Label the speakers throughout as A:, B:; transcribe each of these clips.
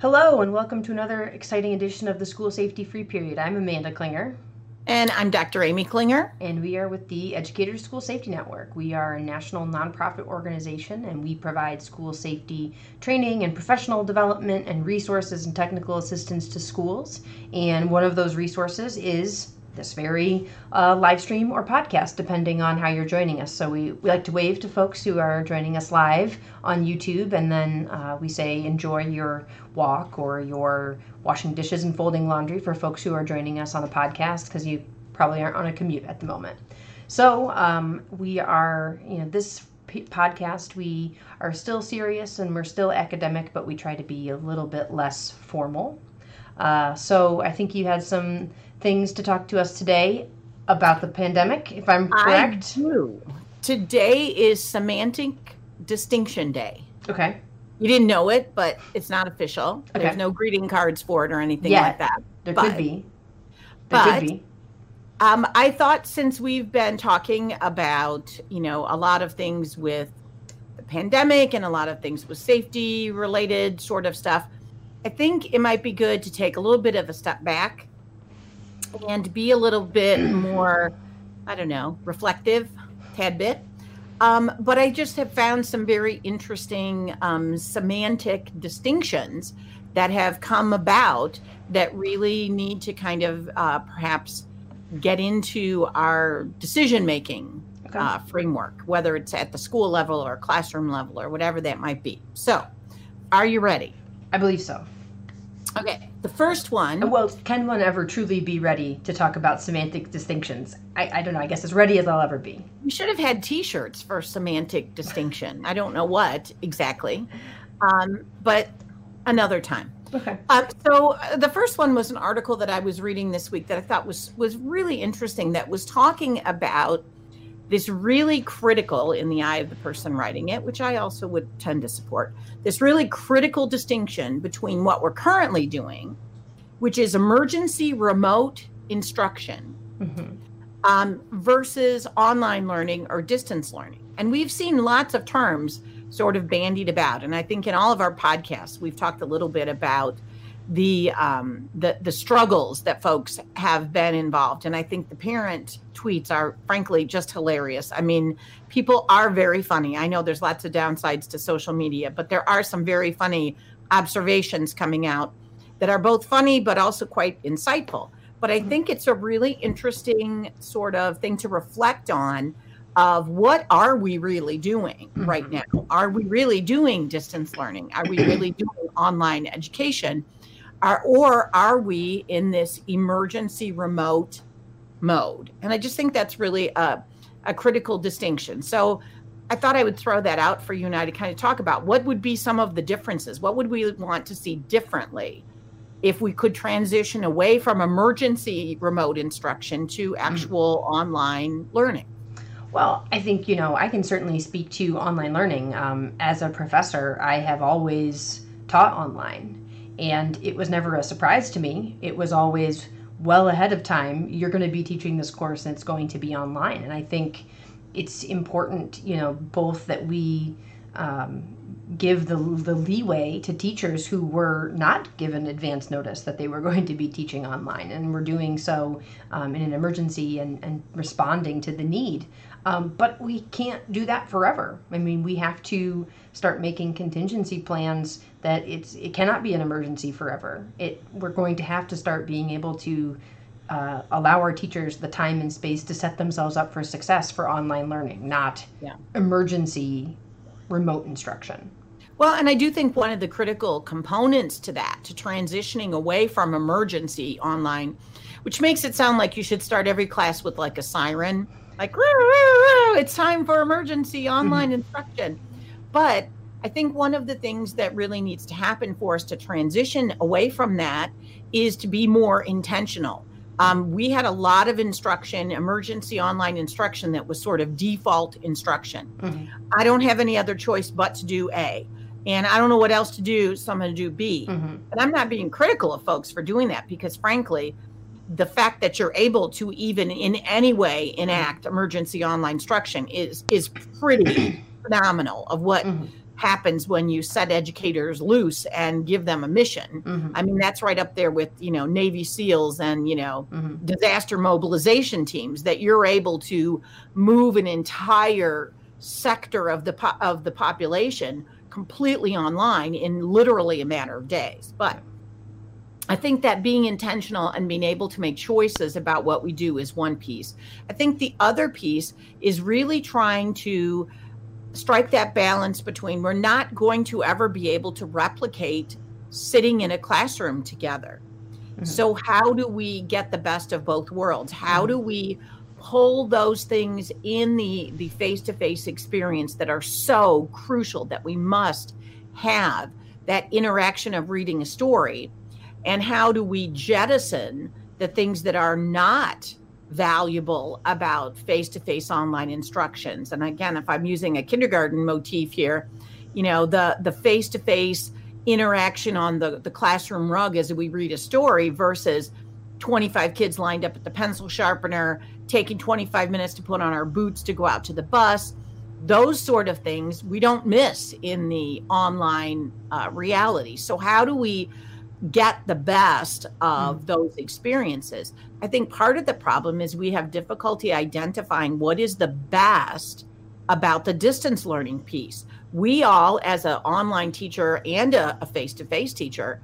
A: Hello, and welcome to another exciting edition of the School Safety Free Period. I'm Amanda Klinger.
B: And I'm Dr. Amy Klinger.
A: And we are with the Educators School Safety Network. We are a national nonprofit organization and we provide school safety training and professional development and resources and technical assistance to schools. And one of those resources is this very uh, live stream or podcast, depending on how you're joining us. So we, we like to wave to folks who are joining us live on YouTube, and then uh, we say enjoy your walk or your washing dishes and folding laundry for folks who are joining us on the podcast because you probably aren't on a commute at the moment. So um, we are, you know, this podcast we are still serious and we're still academic, but we try to be a little bit less formal. Uh, so I think you had some things to talk to us today about the pandemic, if I'm correct.
B: I do. Today is Semantic Distinction Day.
A: Okay.
B: You didn't know it, but it's not official. Okay. There's no greeting cards for it or anything yeah, like that.
A: There but, could be. There but, could be.
B: Um, I thought since we've been talking about, you know, a lot of things with the pandemic and a lot of things with safety related sort of stuff, I think it might be good to take a little bit of a step back and be a little bit more, I don't know, reflective, tad bit. Um, but I just have found some very interesting um, semantic distinctions that have come about that really need to kind of uh, perhaps get into our decision making okay. uh, framework, whether it's at the school level or classroom level or whatever that might be. So, are you ready?
A: I believe so.
B: Okay, the first one.
A: Well, can one ever truly be ready to talk about semantic distinctions? I, I don't know. I guess as ready as I'll ever be.
B: We should have had T-shirts for semantic distinction. I don't know what exactly, um, but another time.
A: Okay.
B: Uh, so uh, the first one was an article that I was reading this week that I thought was was really interesting. That was talking about this really critical in the eye of the person writing it, which I also would tend to support, this really critical distinction between what we're currently doing, which is emergency remote instruction, mm-hmm. um, versus online learning or distance learning. And we've seen lots of terms sort of bandied about. And I think in all of our podcasts, we've talked a little bit about the um, the the struggles that folks have been involved, and I think the parent tweets are frankly just hilarious. I mean, people are very funny. I know there's lots of downsides to social media, but there are some very funny observations coming out that are both funny but also quite insightful. But I think it's a really interesting sort of thing to reflect on of what are we really doing right mm-hmm. now? Are we really doing distance learning? Are we really doing online education? Are, or are we in this emergency remote mode? And I just think that's really a, a critical distinction. So I thought I would throw that out for you and I to kind of talk about what would be some of the differences. What would we want to see differently if we could transition away from emergency remote instruction to mm-hmm. actual mm. online learning?
A: Well, I think, you know, I can certainly speak to online learning. Um, as a professor, I have always taught online. And it was never a surprise to me. It was always well ahead of time. You're going to be teaching this course and it's going to be online. And I think it's important, you know, both that we um, give the, the leeway to teachers who were not given advance notice that they were going to be teaching online and were doing so um, in an emergency and, and responding to the need. Um, but we can't do that forever. I mean, we have to start making contingency plans that it's it cannot be an emergency forever. It we're going to have to start being able to uh, allow our teachers the time and space to set themselves up for success for online learning, not yeah. emergency remote instruction.
B: Well, and I do think one of the critical components to that, to transitioning away from emergency online, which makes it sound like you should start every class with like a siren like it's time for emergency online mm-hmm. instruction but i think one of the things that really needs to happen for us to transition away from that is to be more intentional um, we had a lot of instruction emergency online instruction that was sort of default instruction mm-hmm. i don't have any other choice but to do a and i don't know what else to do so i'm going to do b mm-hmm. and i'm not being critical of folks for doing that because frankly the fact that you're able to even in any way enact emergency online instruction is is pretty phenomenal of what mm-hmm. happens when you set educators loose and give them a mission. Mm-hmm. I mean, that's right up there with, you know, Navy SEALs and, you know, mm-hmm. disaster mobilization teams that you're able to move an entire sector of the po- of the population completely online in literally a matter of days. But I think that being intentional and being able to make choices about what we do is one piece. I think the other piece is really trying to strike that balance between we're not going to ever be able to replicate sitting in a classroom together. Mm-hmm. So, how do we get the best of both worlds? How mm-hmm. do we pull those things in the the face-to-face experience that are so crucial that we must have that interaction of reading a story? And how do we jettison the things that are not valuable about face-to-face online instructions? And again if i'm using a kindergarten motif here you know the the face-to-face interaction on the the classroom rug as we read a story versus 25 kids lined up at the pencil sharpener taking 25 minutes to put on our boots to go out to the bus those sort of things we don't miss in the online uh, reality so how do we get the best of mm. those experiences. I think part of the problem is we have difficulty identifying what is the best about the distance learning piece. We all, as an online teacher and a face to face teacher,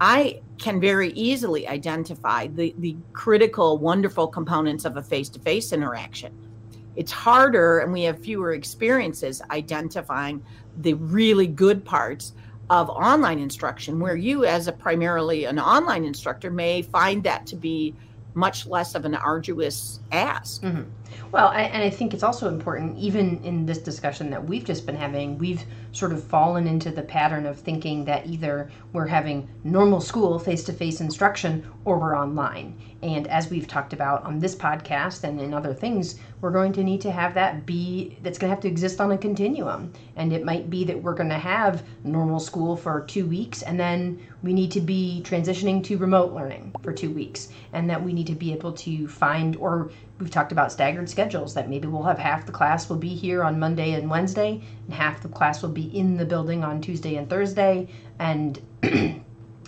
B: I can very easily identify the, the critical, wonderful components of a face to face interaction. It's harder, and we have fewer experiences identifying the really good parts of online instruction where you as a primarily an online instructor may find that to be much less of an arduous ask mm-hmm.
A: Well I, and i think it's also important even in this discussion that we've just been having we've sort of fallen into the pattern of thinking that either we're having normal school face-to-face instruction or we're online. And as we've talked about on this podcast and in other things we're going to need to have that be that's going to have to exist on a continuum. And it might be that we're going to have normal school for two weeks and then we need to be transitioning to remote learning for two weeks and that we need to be able to find or we've talked about staggered schedules that maybe we'll have half the class will be here on monday and wednesday and half the class will be in the building on tuesday and thursday and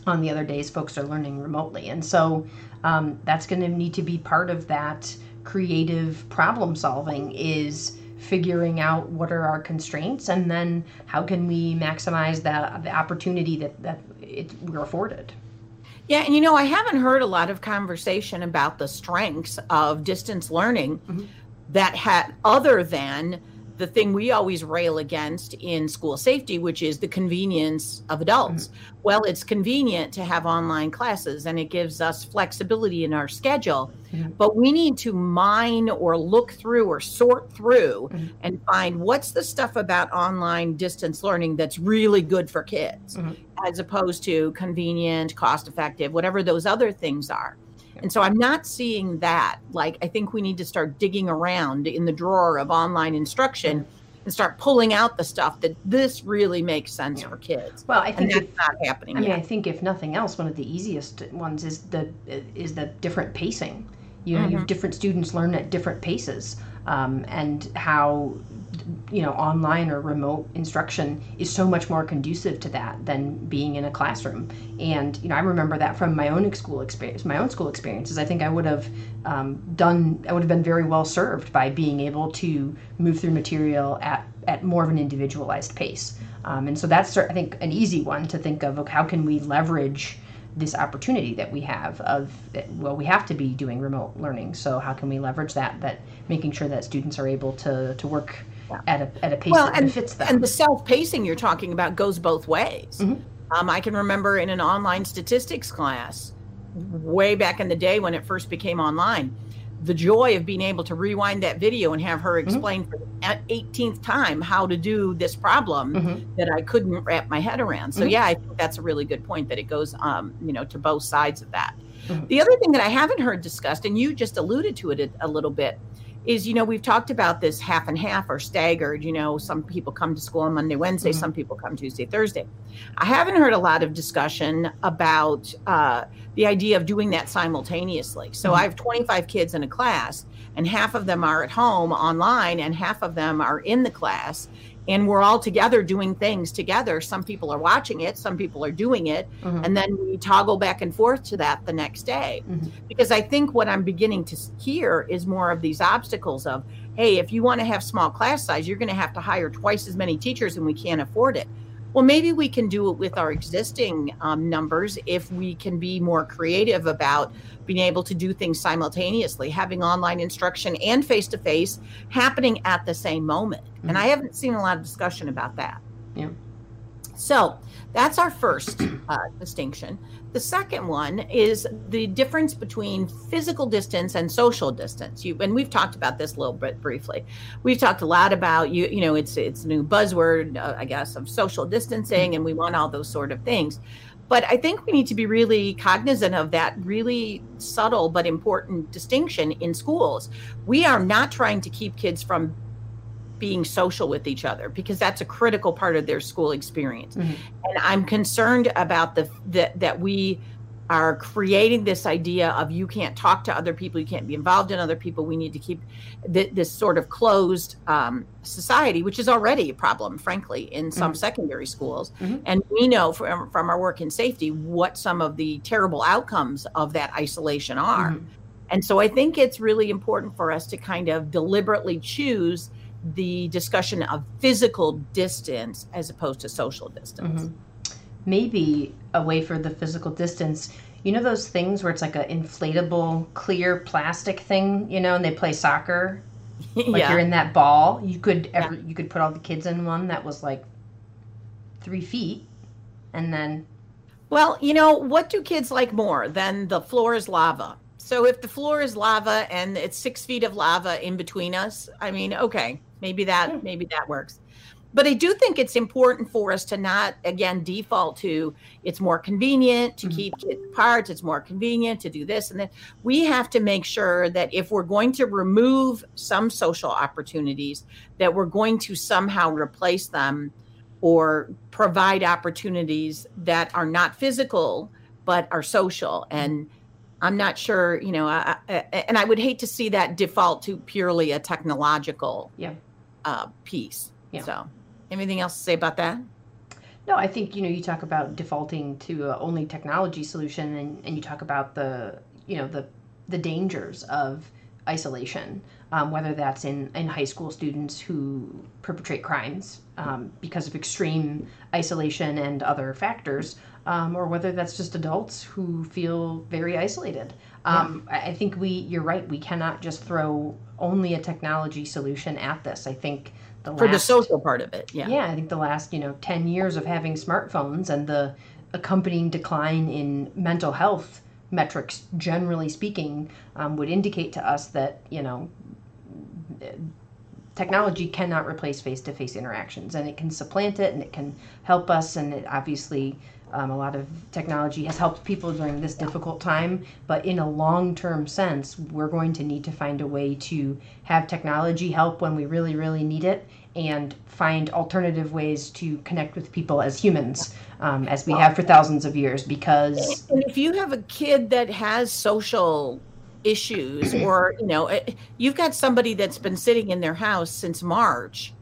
A: on the other days folks are learning remotely. And so um, that's going to need to be part of that creative problem solving is figuring out what are our constraints and then how can we maximize that the opportunity that, that it, we're afforded
B: yeah and you know i haven't heard a lot of conversation about the strengths of distance learning mm-hmm. that had other than the thing we always rail against in school safety, which is the convenience of adults. Mm-hmm. Well, it's convenient to have online classes and it gives us flexibility in our schedule, mm-hmm. but we need to mine or look through or sort through mm-hmm. and find what's the stuff about online distance learning that's really good for kids mm-hmm. as opposed to convenient, cost effective, whatever those other things are. And so I'm not seeing that. Like, I think we need to start digging around in the drawer of online instruction and start pulling out the stuff that this really makes sense yeah. for kids.
A: Well, I think
B: and that's if, not happening.
A: I
B: mean,
A: I think if nothing else, one of the easiest ones is the is the different pacing. You know, mm-hmm. you have different students learn at different paces, um, and how you know online or remote instruction is so much more conducive to that than being in a classroom. And you know i remember that from my own school experience my own school experiences. I think i would have um, done i would have been very well served by being able to move through material at at more of an individualized pace. Um, and so that's i think an easy one to think of, how can we leverage this opportunity that we have of well we have to be doing remote learning so how can we leverage that that making sure that students are able to to work at a at a pace well, that
B: and,
A: fits them.
B: And the self pacing you're talking about goes both ways. Mm-hmm. Um, I can remember in an online statistics class way back in the day when it first became online, the joy of being able to rewind that video and have her mm-hmm. explain mm-hmm. for the 18th time how to do this problem mm-hmm. that I couldn't wrap my head around. So mm-hmm. yeah, I think that's a really good point that it goes, um, you know, to both sides of that. Mm-hmm. The other thing that I haven't heard discussed, and you just alluded to it a, a little bit, is you know we've talked about this half and half or staggered you know some people come to school on monday wednesday mm-hmm. some people come tuesday thursday i haven't heard a lot of discussion about uh, the idea of doing that simultaneously so mm-hmm. i have 25 kids in a class and half of them are at home online and half of them are in the class and we're all together doing things together. Some people are watching it, some people are doing it, mm-hmm. and then we toggle back and forth to that the next day. Mm-hmm. Because I think what I'm beginning to hear is more of these obstacles of, hey, if you want to have small class size, you're going to have to hire twice as many teachers and we can't afford it. Well, maybe we can do it with our existing um, numbers if we can be more creative about being able to do things simultaneously, having online instruction and face to face happening at the same moment. Mm-hmm. And I haven't seen a lot of discussion about that.
A: Yeah.
B: So that's our first uh, distinction. The second one is the difference between physical distance and social distance. You and we've talked about this a little bit briefly. We've talked a lot about you. You know, it's it's a new buzzword, uh, I guess, of social distancing, and we want all those sort of things. But I think we need to be really cognizant of that really subtle but important distinction in schools. We are not trying to keep kids from being social with each other because that's a critical part of their school experience. Mm-hmm. And I'm concerned about the that that we are creating this idea of you can't talk to other people, you can't be involved in other people. We need to keep th- this sort of closed um, society, which is already a problem, frankly, in some mm-hmm. secondary schools. Mm-hmm. And we know from, from our work in safety what some of the terrible outcomes of that isolation are. Mm-hmm. And so I think it's really important for us to kind of deliberately choose the discussion of physical distance as opposed to social distance. Mm-hmm.
A: Maybe a way for the physical distance. You know those things where it's like an inflatable clear plastic thing, you know, and they play soccer. Like yeah. you're in that ball. You could ever yeah. you could put all the kids in one that was like three feet, and then.
B: Well, you know what do kids like more than the floor is lava? So if the floor is lava and it's six feet of lava in between us, I mean, okay, maybe that hmm. maybe that works. But I do think it's important for us to not again default to it's more convenient to mm-hmm. keep kids apart, it's more convenient to do this and that. We have to make sure that if we're going to remove some social opportunities, that we're going to somehow replace them or provide opportunities that are not physical but are social and I'm not sure, you know, I, I, and I would hate to see that default to purely a technological
A: yeah.
B: Uh, piece. Yeah. So, anything else to say about that?
A: No, I think you know you talk about defaulting to only technology solution, and, and you talk about the you know the the dangers of isolation, um, whether that's in, in high school students who perpetrate crimes um, because of extreme isolation and other factors, um, or whether that's just adults who feel very isolated. Um, yeah. I think we, you're right, we cannot just throw only a technology solution at this. I think
B: the for last, the social part of it, yeah.
A: Yeah, I think the last, you know, 10 years of having smartphones and the accompanying decline in mental health metrics, generally speaking, um, would indicate to us that, you know, technology cannot replace face-to-face interactions and it can supplant it and it can help us and it obviously um, a lot of technology has helped people during this difficult time, but in a long term sense, we're going to need to find a way to have technology help when we really, really need it and find alternative ways to connect with people as humans, um, as we have for thousands of years. Because
B: if you have a kid that has social issues, or you know, eh, you've got somebody that's been sitting in their house since March,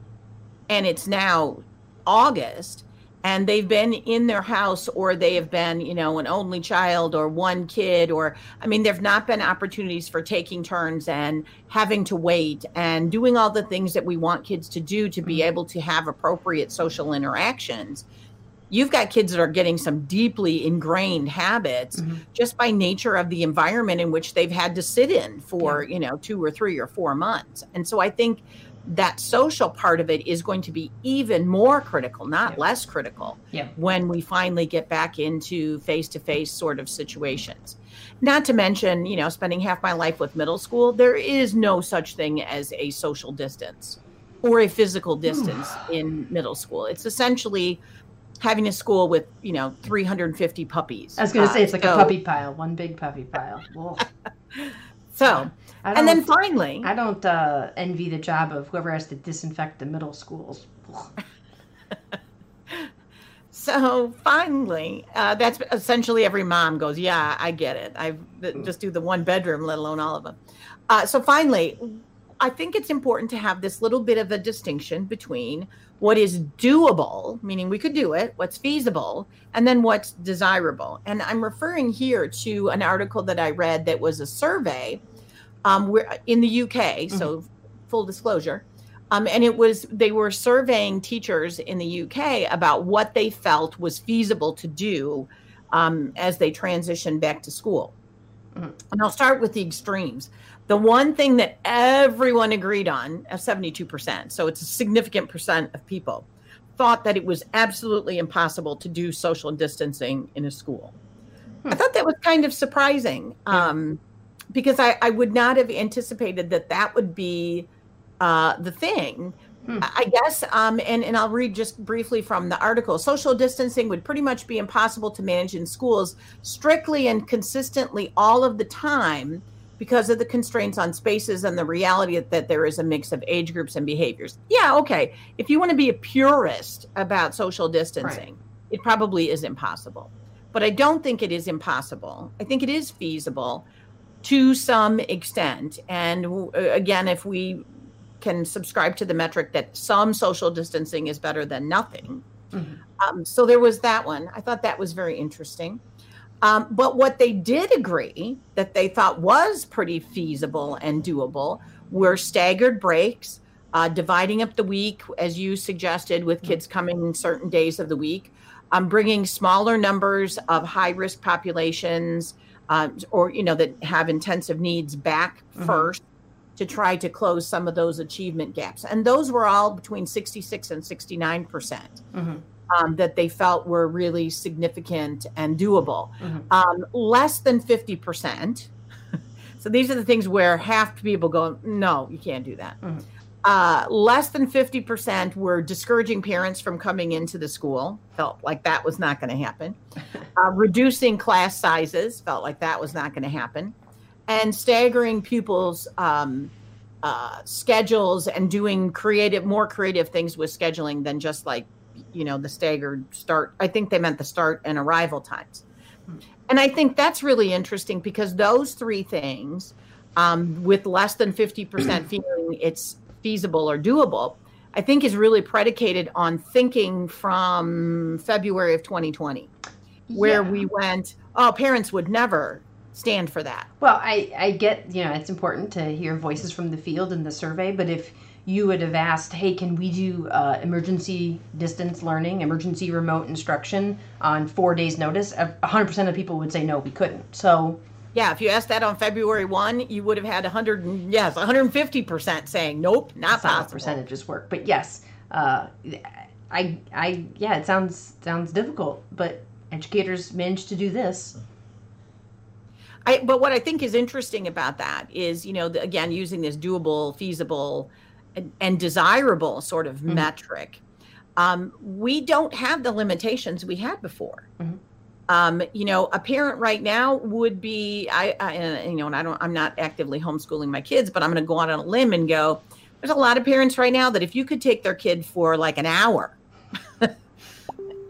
B: and it's now August and they've been in their house or they have been you know an only child or one kid or i mean there've not been opportunities for taking turns and having to wait and doing all the things that we want kids to do to be mm-hmm. able to have appropriate social interactions you've got kids that are getting some deeply ingrained habits mm-hmm. just by nature of the environment in which they've had to sit in for yeah. you know two or three or four months and so i think that social part of it is going to be even more critical, not yeah. less critical,
A: yeah.
B: when we finally get back into face to face sort of situations. Not to mention, you know, spending half my life with middle school, there is no such thing as a social distance or a physical hmm. distance in middle school. It's essentially having a school with, you know, 350 puppies.
A: I was going to say it's like so, a puppy pile, one big puppy pile.
B: so, and then finally,
A: I don't uh, envy the job of whoever has to disinfect the middle schools.
B: so finally, uh, that's essentially every mom goes, "Yeah, I get it. I just do the one bedroom, let alone all of them." Uh, so finally, I think it's important to have this little bit of a distinction between what is doable, meaning we could do it, what's feasible, and then what's desirable. And I'm referring here to an article that I read that was a survey um, where, in the UK. Mm-hmm. So, full disclosure. Um, and it was, they were surveying teachers in the UK about what they felt was feasible to do um, as they transitioned back to school. Mm-hmm. And I'll start with the extremes. The one thing that everyone agreed on, 72%, so it's a significant percent of people, thought that it was absolutely impossible to do social distancing in a school. Hmm. I thought that was kind of surprising um, because I, I, would not have anticipated that that would be uh, the thing. Hmm. I guess, um, and, and I'll read just briefly from the article. Social distancing would pretty much be impossible to manage in schools strictly and consistently all of the time because of the constraints on spaces and the reality that there is a mix of age groups and behaviors. Yeah, okay. If you want to be a purist about social distancing, right. it probably is impossible. But I don't think it is impossible. I think it is feasible to some extent. And uh, again, if we can subscribe to the metric that some social distancing is better than nothing. Mm-hmm. Um, so there was that one. I thought that was very interesting. Um, but what they did agree that they thought was pretty feasible and doable were staggered breaks, uh, dividing up the week, as you suggested, with kids coming in certain days of the week, um, bringing smaller numbers of high risk populations uh, or, you know, that have intensive needs back mm-hmm. first to try to close some of those achievement gaps. And those were all between 66 and 69 percent. Mm-hmm um, that they felt were really significant and doable. Mm-hmm. Um, less than 50%. so these are the things where half people go, no, you can't do that. Uh, less than 50% were discouraging parents from coming into the school, felt like that was not going to happen. Uh, reducing class sizes, felt like that was not going to happen. And staggering pupils' um, uh, schedules and doing creative, more creative things with scheduling than just like you know the staggered start i think they meant the start and arrival times and i think that's really interesting because those three things um, with less than 50% feeling it's feasible or doable i think is really predicated on thinking from february of 2020 where yeah. we went oh parents would never stand for that
A: well i i get you know it's important to hear voices from the field in the survey but if you would have asked, hey, can we do uh, emergency distance learning, emergency remote instruction on four days' notice? 100% of people would say no, we couldn't. So,
B: yeah, if you asked that on February 1, you would have had 100, yes, 150% saying nope, not possible.
A: percentages work. But yes, uh, I, I, yeah, it sounds sounds difficult, but educators managed to do this.
B: I, but what I think is interesting about that is, you know, the, again, using this doable, feasible and, desirable sort of mm-hmm. metric, um, we don't have the limitations we had before. Mm-hmm. Um, you know, a parent right now would be, I, I, you know, and I don't, I'm not actively homeschooling my kids, but I'm going to go out on a limb and go. There's a lot of parents right now that if you could take their kid for like an hour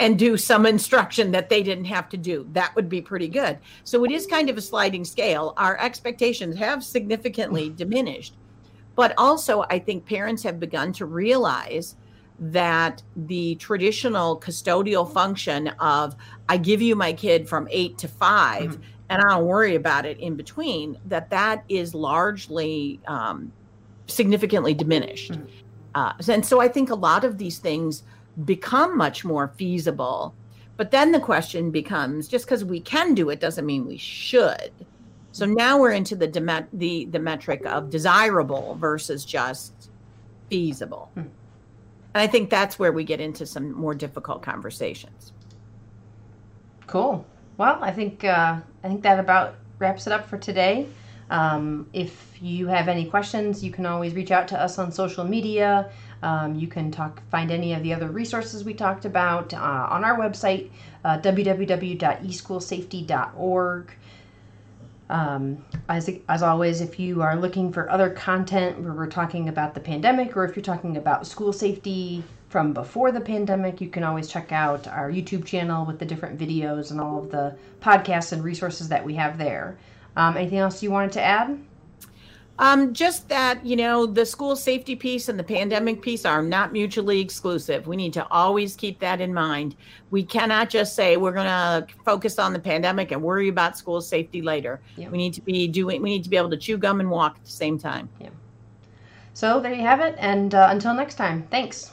B: and do some instruction that they didn't have to do, that would be pretty good. So it is kind of a sliding scale. Our expectations have significantly diminished. But also, I think parents have begun to realize that the traditional custodial function of I give you my kid from eight to 5 mm-hmm. and I don't worry about it in between, that that is largely um, significantly diminished. Mm-hmm. Uh, and so I think a lot of these things become much more feasible. But then the question becomes just because we can do it doesn't mean we should. So now we're into the the the metric of desirable versus just feasible. Hmm. And I think that's where we get into some more difficult conversations.
A: Cool. Well, I think uh, I think that about wraps it up for today. Um, if you have any questions, you can always reach out to us on social media. Um, you can talk, find any of the other resources we talked about uh, on our website, uh, www.eschoolsafety.org. Um, as, as always, if you are looking for other content where we're talking about the pandemic or if you're talking about school safety from before the pandemic, you can always check out our YouTube channel with the different videos and all of the podcasts and resources that we have there. Um, anything else you wanted to add?
B: Um, just that, you know, the school safety piece and the pandemic piece are not mutually exclusive. We need to always keep that in mind. We cannot just say we're going to focus on the pandemic and worry about school safety later. Yeah. We need to be doing, we need to be able to chew gum and walk at the same time.
A: Yeah. So there you have it. And uh, until next time, thanks.